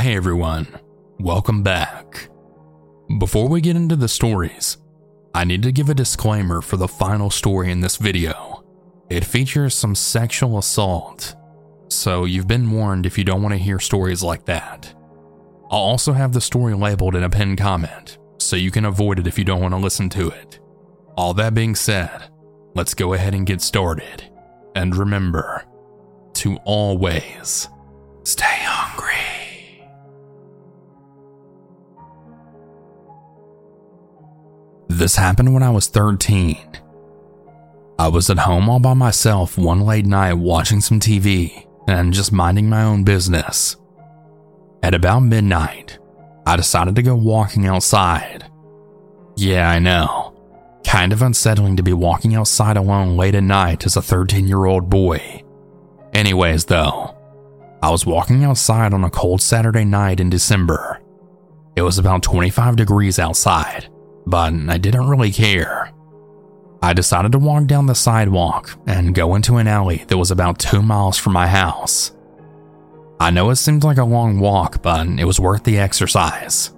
Hey everyone, welcome back. Before we get into the stories, I need to give a disclaimer for the final story in this video. It features some sexual assault, so you've been warned if you don't want to hear stories like that. I'll also have the story labeled in a pinned comment, so you can avoid it if you don't want to listen to it. All that being said, let's go ahead and get started. And remember to always This happened when I was 13. I was at home all by myself one late night watching some TV and just minding my own business. At about midnight, I decided to go walking outside. Yeah, I know. Kind of unsettling to be walking outside alone late at night as a 13 year old boy. Anyways, though, I was walking outside on a cold Saturday night in December. It was about 25 degrees outside, but I didn't really care. I decided to walk down the sidewalk and go into an alley that was about two miles from my house. I know it seemed like a long walk, but it was worth the exercise.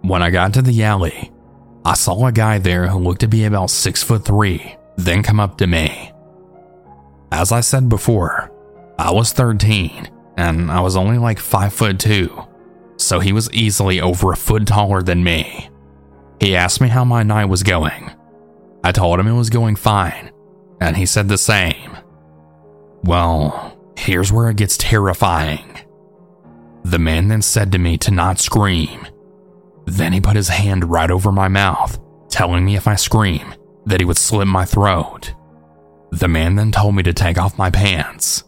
When I got to the alley, I saw a guy there who looked to be about six foot three, then come up to me. As I said before, I was 13 and I was only like 5 foot 2, so he was easily over a foot taller than me. He asked me how my night was going. I told him it was going fine, and he said the same. Well, here's where it gets terrifying. The man then said to me to not scream. Then he put his hand right over my mouth, telling me if I scream, that he would slit my throat. The man then told me to take off my pants.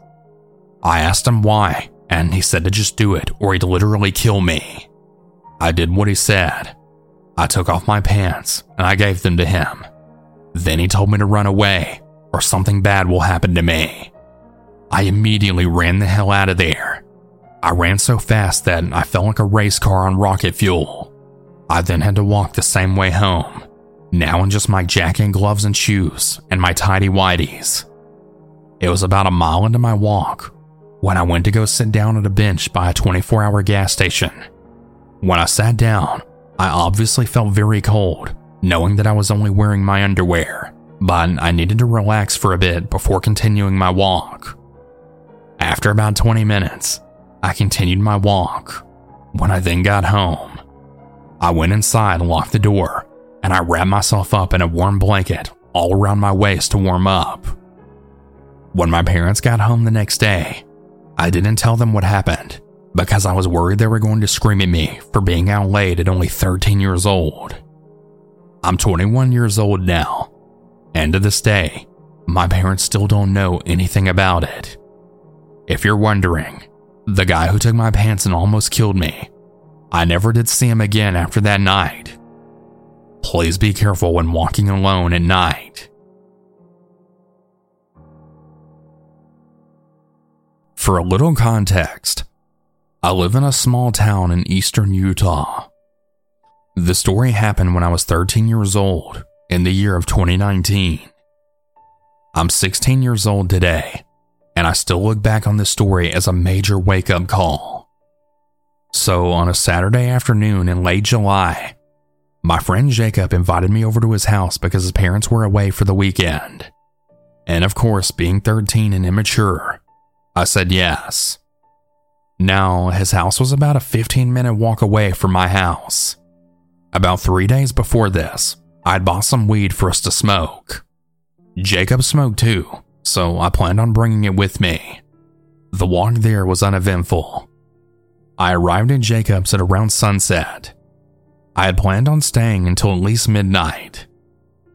I asked him why, and he said to just do it or he'd literally kill me. I did what he said. I took off my pants and I gave them to him. Then he told me to run away or something bad will happen to me. I immediately ran the hell out of there. I ran so fast that I felt like a race car on rocket fuel. I then had to walk the same way home, now in just my jacket and gloves and shoes and my tidy whities. It was about a mile into my walk when I went to go sit down at a bench by a 24 hour gas station. When I sat down, I obviously felt very cold, knowing that I was only wearing my underwear, but I needed to relax for a bit before continuing my walk. After about 20 minutes, I continued my walk. When I then got home, I went inside locked the door, and I wrapped myself up in a warm blanket all around my waist to warm up. When my parents got home the next day, I didn't tell them what happened because I was worried they were going to scream at me for being out late at only 13 years old. I'm 21 years old now, and to this day, my parents still don't know anything about it. If you're wondering, the guy who took my pants and almost killed me, I never did see him again after that night. Please be careful when walking alone at night. For a little context, I live in a small town in eastern Utah. The story happened when I was 13 years old in the year of 2019. I'm 16 years old today, and I still look back on this story as a major wake up call. So, on a Saturday afternoon in late July, my friend Jacob invited me over to his house because his parents were away for the weekend. And of course, being 13 and immature, I said yes. Now, his house was about a 15 minute walk away from my house. About three days before this, I'd bought some weed for us to smoke. Jacob smoked too, so I planned on bringing it with me. The walk there was uneventful. I arrived at Jacob's at around sunset. I had planned on staying until at least midnight.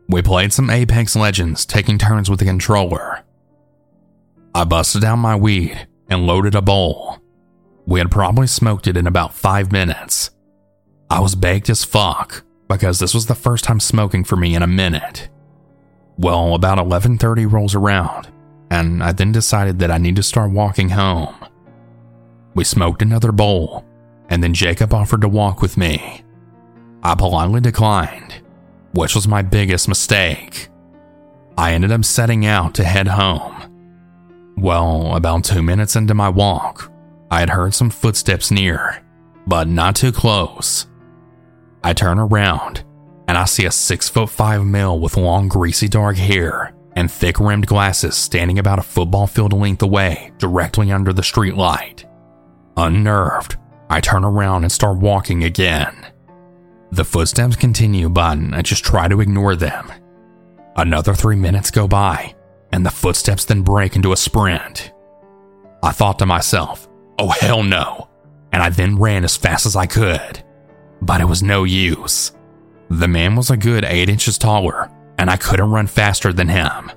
We played some Apex Legends, taking turns with the controller. I busted out my weed and loaded a bowl. We had probably smoked it in about five minutes. I was baked as fuck because this was the first time smoking for me in a minute. Well, about 11:30 rolls around, and I then decided that I need to start walking home. We smoked another bowl, and then Jacob offered to walk with me. I politely declined, which was my biggest mistake. I ended up setting out to head home. Well, about two minutes into my walk, I had heard some footsteps near, but not too close. I turn around and I see a six foot five male with long, greasy, dark hair and thick rimmed glasses standing about a football field length away, directly under the streetlight. Unnerved, I turn around and start walking again. The footsteps continue, but I just try to ignore them. Another three minutes go by, and the footsteps then break into a sprint. I thought to myself, oh hell no, and I then ran as fast as I could. But it was no use. The man was a good 8 inches taller, and I couldn't run faster than him.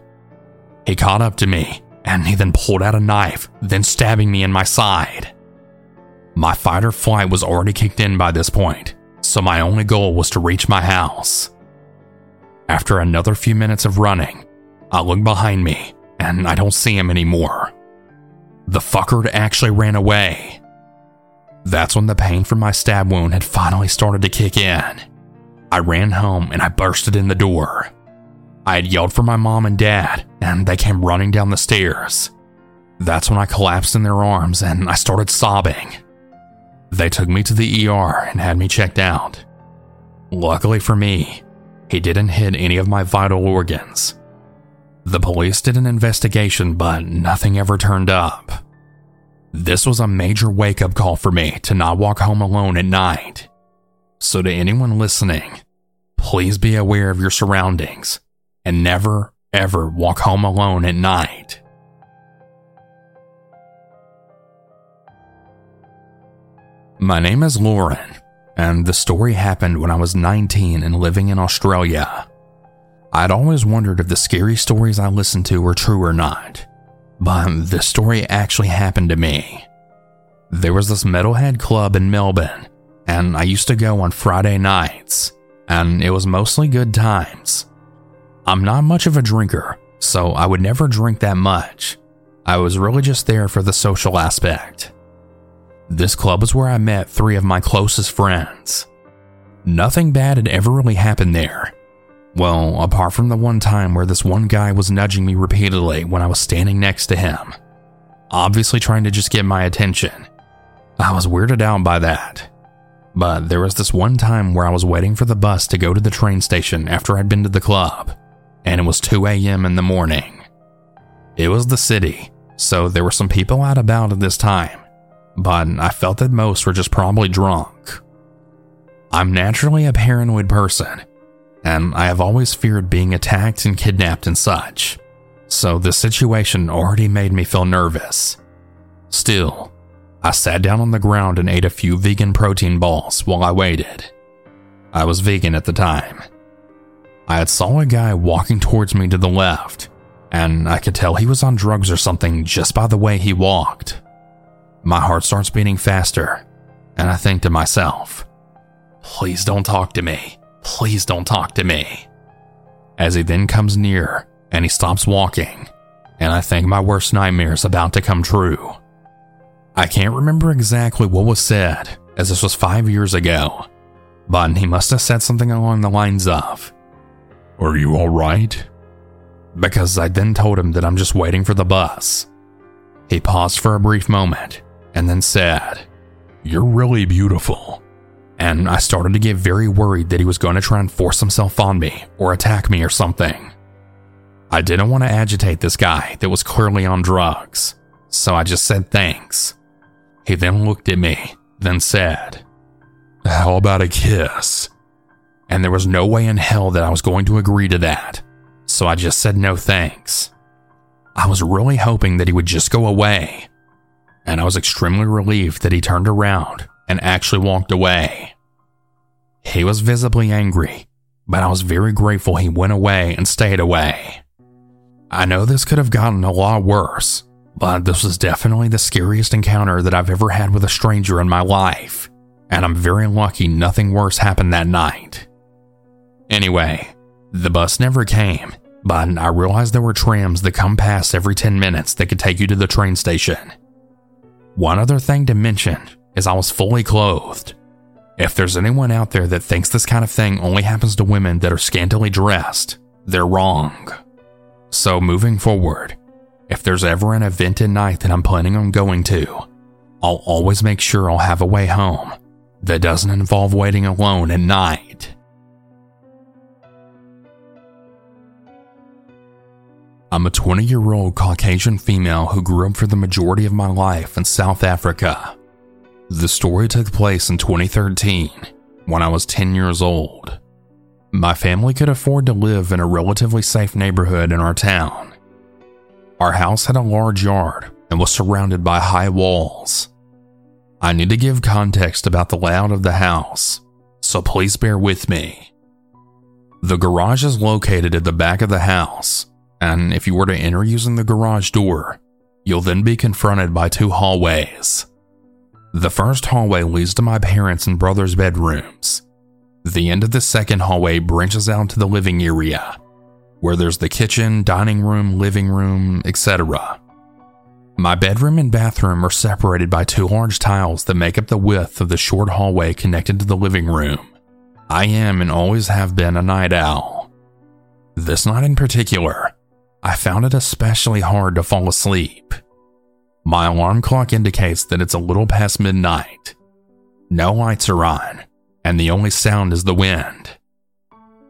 He caught up to me, and he then pulled out a knife, then stabbing me in my side. My fight or flight was already kicked in by this point, so my only goal was to reach my house. After another few minutes of running, I look behind me and I don't see him anymore. The fucker actually ran away. That's when the pain from my stab wound had finally started to kick in. I ran home and I bursted in the door. I had yelled for my mom and dad, and they came running down the stairs. That's when I collapsed in their arms and I started sobbing. They took me to the ER and had me checked out. Luckily for me, he didn't hit any of my vital organs. The police did an investigation, but nothing ever turned up. This was a major wake up call for me to not walk home alone at night. So, to anyone listening, please be aware of your surroundings and never, ever walk home alone at night. My name is Lauren, and the story happened when I was 19 and living in Australia. I'd always wondered if the scary stories I listened to were true or not, but the story actually happened to me. There was this metalhead club in Melbourne, and I used to go on Friday nights, and it was mostly good times. I'm not much of a drinker, so I would never drink that much. I was really just there for the social aspect. This club was where I met three of my closest friends. Nothing bad had ever really happened there. Well, apart from the one time where this one guy was nudging me repeatedly when I was standing next to him, obviously trying to just get my attention. I was weirded out by that. But there was this one time where I was waiting for the bus to go to the train station after I'd been to the club, and it was 2 a.m. in the morning. It was the city, so there were some people out about at this time, but I felt that most were just probably drunk. I'm naturally a paranoid person, and I have always feared being attacked and kidnapped and such, so the situation already made me feel nervous. Still, I sat down on the ground and ate a few vegan protein balls while I waited. I was vegan at the time. I had saw a guy walking towards me to the left, and I could tell he was on drugs or something just by the way he walked. My heart starts beating faster, and I think to myself, please don't talk to me. Please don't talk to me. As he then comes near and he stops walking, and I think my worst nightmare is about to come true. I can't remember exactly what was said, as this was five years ago, but he must have said something along the lines of, Are you alright? Because I then told him that I'm just waiting for the bus. He paused for a brief moment and then said, You're really beautiful. And I started to get very worried that he was going to try and force himself on me or attack me or something. I didn't want to agitate this guy that was clearly on drugs, so I just said thanks. He then looked at me, then said, How about a kiss? And there was no way in hell that I was going to agree to that, so I just said no thanks. I was really hoping that he would just go away, and I was extremely relieved that he turned around and actually walked away. He was visibly angry, but I was very grateful he went away and stayed away. I know this could have gotten a lot worse, but this was definitely the scariest encounter that I've ever had with a stranger in my life, and I'm very lucky nothing worse happened that night. Anyway, the bus never came, but I realized there were trams that come past every 10 minutes that could take you to the train station. One other thing to mention is I was fully clothed. If there's anyone out there that thinks this kind of thing only happens to women that are scantily dressed, they're wrong. So, moving forward, if there's ever an event at night that I'm planning on going to, I'll always make sure I'll have a way home, that doesn't involve waiting alone at night. I'm a 20 year old Caucasian female who grew up for the majority of my life in South Africa. The story took place in 2013 when I was 10 years old. My family could afford to live in a relatively safe neighborhood in our town. Our house had a large yard and was surrounded by high walls. I need to give context about the layout of the house, so please bear with me. The garage is located at the back of the house, and if you were to enter using the garage door, you'll then be confronted by two hallways. The first hallway leads to my parents' and brother's bedrooms. The end of the second hallway branches out to the living area, where there's the kitchen, dining room, living room, etc. My bedroom and bathroom are separated by two large tiles that make up the width of the short hallway connected to the living room. I am and always have been a night owl. This night in particular, I found it especially hard to fall asleep. My alarm clock indicates that it's a little past midnight. No lights are on, and the only sound is the wind.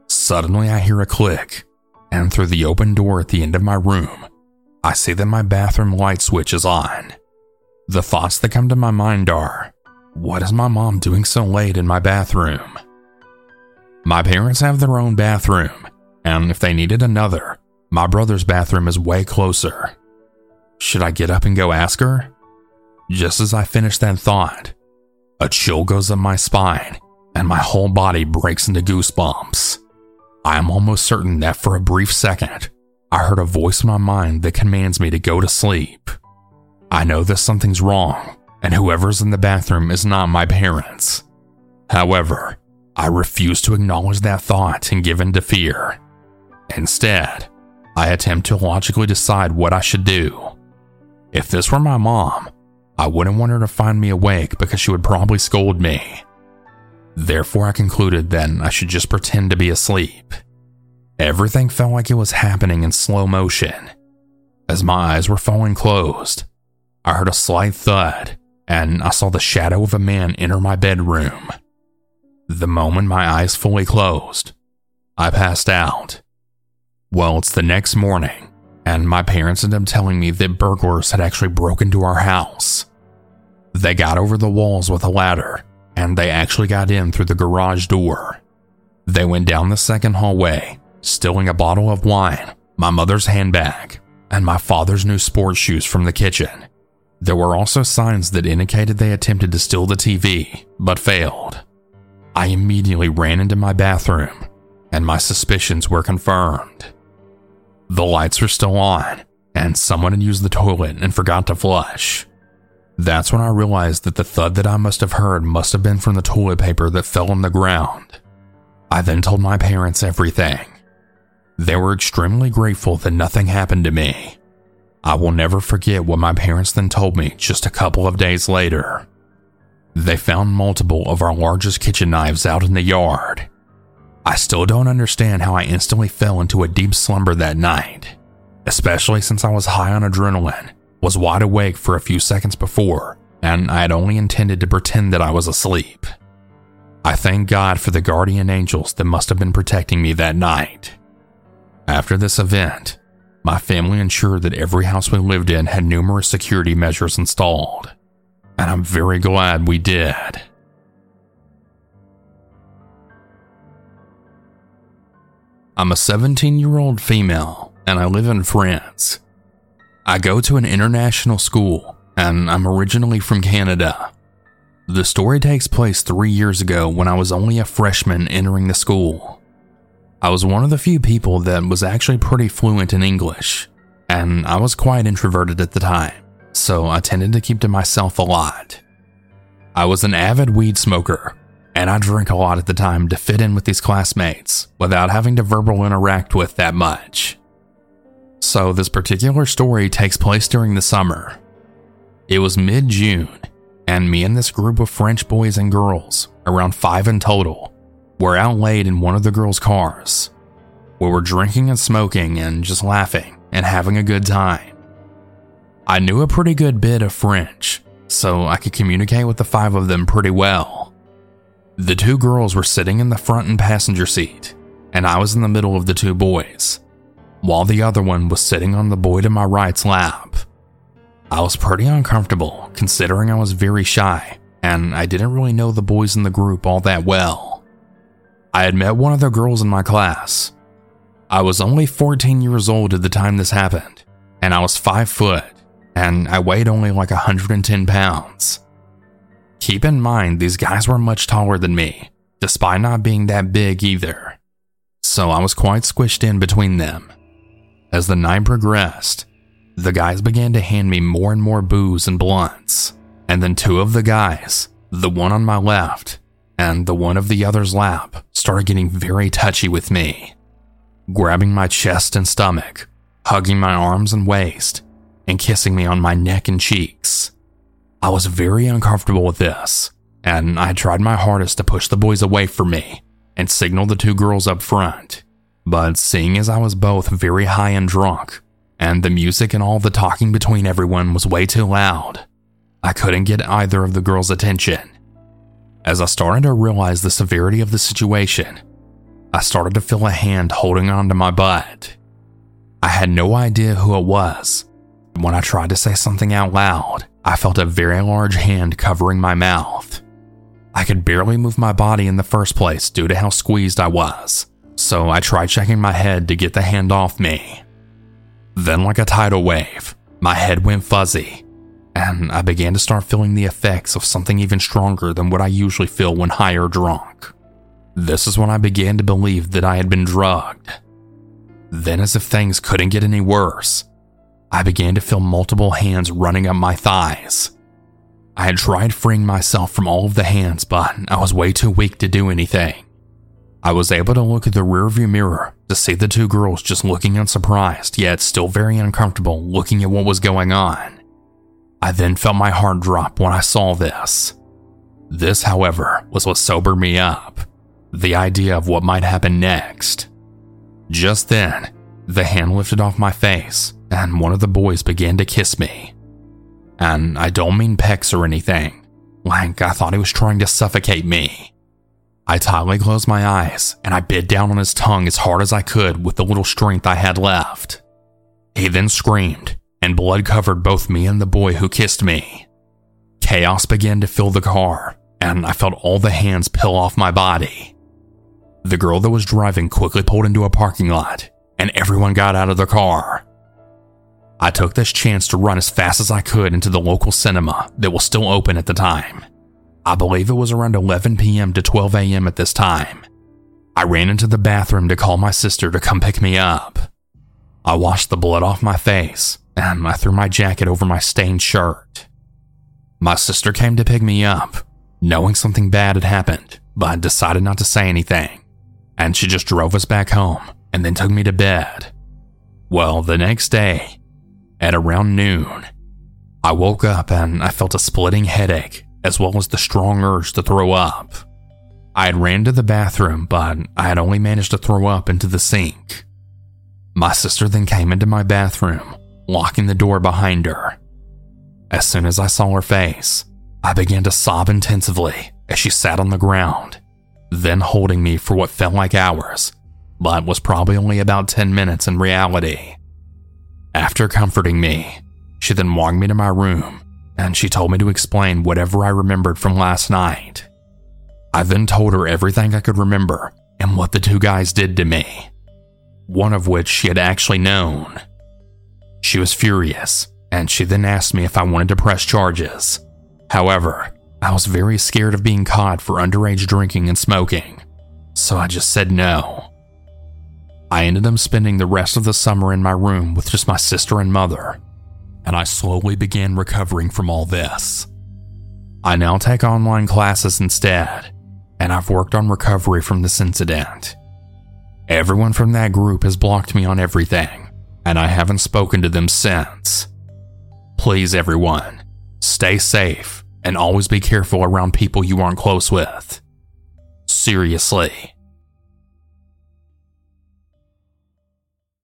Suddenly, I hear a click, and through the open door at the end of my room, I see that my bathroom light switch is on. The thoughts that come to my mind are what is my mom doing so late in my bathroom? My parents have their own bathroom, and if they needed another, my brother's bathroom is way closer. Should I get up and go ask her? Just as I finish that thought, a chill goes up my spine and my whole body breaks into goosebumps. I am almost certain that for a brief second, I heard a voice in my mind that commands me to go to sleep. I know that something's wrong, and whoever's in the bathroom is not my parents. However, I refuse to acknowledge that thought and give in to fear. Instead, I attempt to logically decide what I should do. If this were my mom, I wouldn't want her to find me awake because she would probably scold me. Therefore, I concluded then I should just pretend to be asleep. Everything felt like it was happening in slow motion. As my eyes were falling closed, I heard a slight thud and I saw the shadow of a man enter my bedroom. The moment my eyes fully closed, I passed out. Well, it's the next morning, and my parents ended up telling me that burglars had actually broken into our house. They got over the walls with a ladder, and they actually got in through the garage door. They went down the second hallway stealing a bottle of wine, my mother's handbag, and my father's new sports shoes from the kitchen. There were also signs that indicated they attempted to steal the TV, but failed. I immediately ran into my bathroom, and my suspicions were confirmed. The lights were still on, and someone had used the toilet and forgot to flush. That's when I realized that the thud that I must have heard must have been from the toilet paper that fell on the ground. I then told my parents everything, they were extremely grateful that nothing happened to me. I will never forget what my parents then told me just a couple of days later. They found multiple of our largest kitchen knives out in the yard. I still don't understand how I instantly fell into a deep slumber that night, especially since I was high on adrenaline, was wide awake for a few seconds before, and I had only intended to pretend that I was asleep. I thank God for the guardian angels that must have been protecting me that night. After this event, my family ensured that every house we lived in had numerous security measures installed, and I'm very glad we did. I'm a 17 year old female and I live in France. I go to an international school and I'm originally from Canada. The story takes place three years ago when I was only a freshman entering the school. I was one of the few people that was actually pretty fluent in English, and I was quite introverted at the time, so I tended to keep to myself a lot. I was an avid weed smoker, and I drink a lot at the time to fit in with these classmates without having to verbal interact with that much. So, this particular story takes place during the summer. It was mid June, and me and this group of French boys and girls, around five in total, were out late in one of the girls' cars. We were drinking and smoking and just laughing and having a good time. I knew a pretty good bit of French, so I could communicate with the five of them pretty well. The two girls were sitting in the front and passenger seat, and I was in the middle of the two boys, while the other one was sitting on the boy to my right's lap. I was pretty uncomfortable considering I was very shy and I didn't really know the boys in the group all that well. I had met one of the girls in my class. I was only 14 years old at the time this happened, and I was 5 foot, and I weighed only like 110 pounds. Keep in mind, these guys were much taller than me, despite not being that big either. So I was quite squished in between them. As the night progressed, the guys began to hand me more and more booze and blunts, and then two of the guys, the one on my left and the one of the other's lap, started getting very touchy with me, grabbing my chest and stomach, hugging my arms and waist, and kissing me on my neck and cheeks. I was very uncomfortable with this, and I tried my hardest to push the boys away from me and signal the two girls up front. But seeing as I was both very high and drunk, and the music and all the talking between everyone was way too loud. I couldn't get either of the girls' attention. As I started to realize the severity of the situation, I started to feel a hand holding onto my butt. I had no idea who it was. When I tried to say something out loud, I felt a very large hand covering my mouth. I could barely move my body in the first place due to how squeezed I was, so I tried shaking my head to get the hand off me. Then, like a tidal wave, my head went fuzzy, and I began to start feeling the effects of something even stronger than what I usually feel when high or drunk. This is when I began to believe that I had been drugged. Then, as if things couldn't get any worse, I began to feel multiple hands running up my thighs. I had tried freeing myself from all of the hands, but I was way too weak to do anything. I was able to look at the rearview mirror to see the two girls just looking unsurprised, yet still very uncomfortable looking at what was going on. I then felt my heart drop when I saw this. This, however, was what sobered me up the idea of what might happen next. Just then, the hand lifted off my face, and one of the boys began to kiss me. And I don't mean pecks or anything, like I thought he was trying to suffocate me. I tightly closed my eyes and I bit down on his tongue as hard as I could with the little strength I had left. He then screamed, and blood covered both me and the boy who kissed me. Chaos began to fill the car, and I felt all the hands peel off my body. The girl that was driving quickly pulled into a parking lot, and everyone got out of the car. I took this chance to run as fast as I could into the local cinema that was still open at the time. I believe it was around 11 p.m. to 12 a.m. at this time. I ran into the bathroom to call my sister to come pick me up. I washed the blood off my face and I threw my jacket over my stained shirt. My sister came to pick me up, knowing something bad had happened, but decided not to say anything. And she just drove us back home and then took me to bed. Well, the next day, at around noon, I woke up and I felt a splitting headache as well as the strong urge to throw up. I had ran to the bathroom, but I had only managed to throw up into the sink. My sister then came into my bathroom, locking the door behind her. As soon as I saw her face, I began to sob intensively as she sat on the ground, then holding me for what felt like hours, but was probably only about 10 minutes in reality. After comforting me, she then walked me to my room and she told me to explain whatever I remembered from last night. I then told her everything I could remember and what the two guys did to me, one of which she had actually known. She was furious, and she then asked me if I wanted to press charges. However, I was very scared of being caught for underage drinking and smoking, so I just said no. I ended up spending the rest of the summer in my room with just my sister and mother, and I slowly began recovering from all this. I now take online classes instead, and I've worked on recovery from this incident. Everyone from that group has blocked me on everything, and I haven't spoken to them since. Please, everyone, stay safe and always be careful around people you aren't close with. Seriously.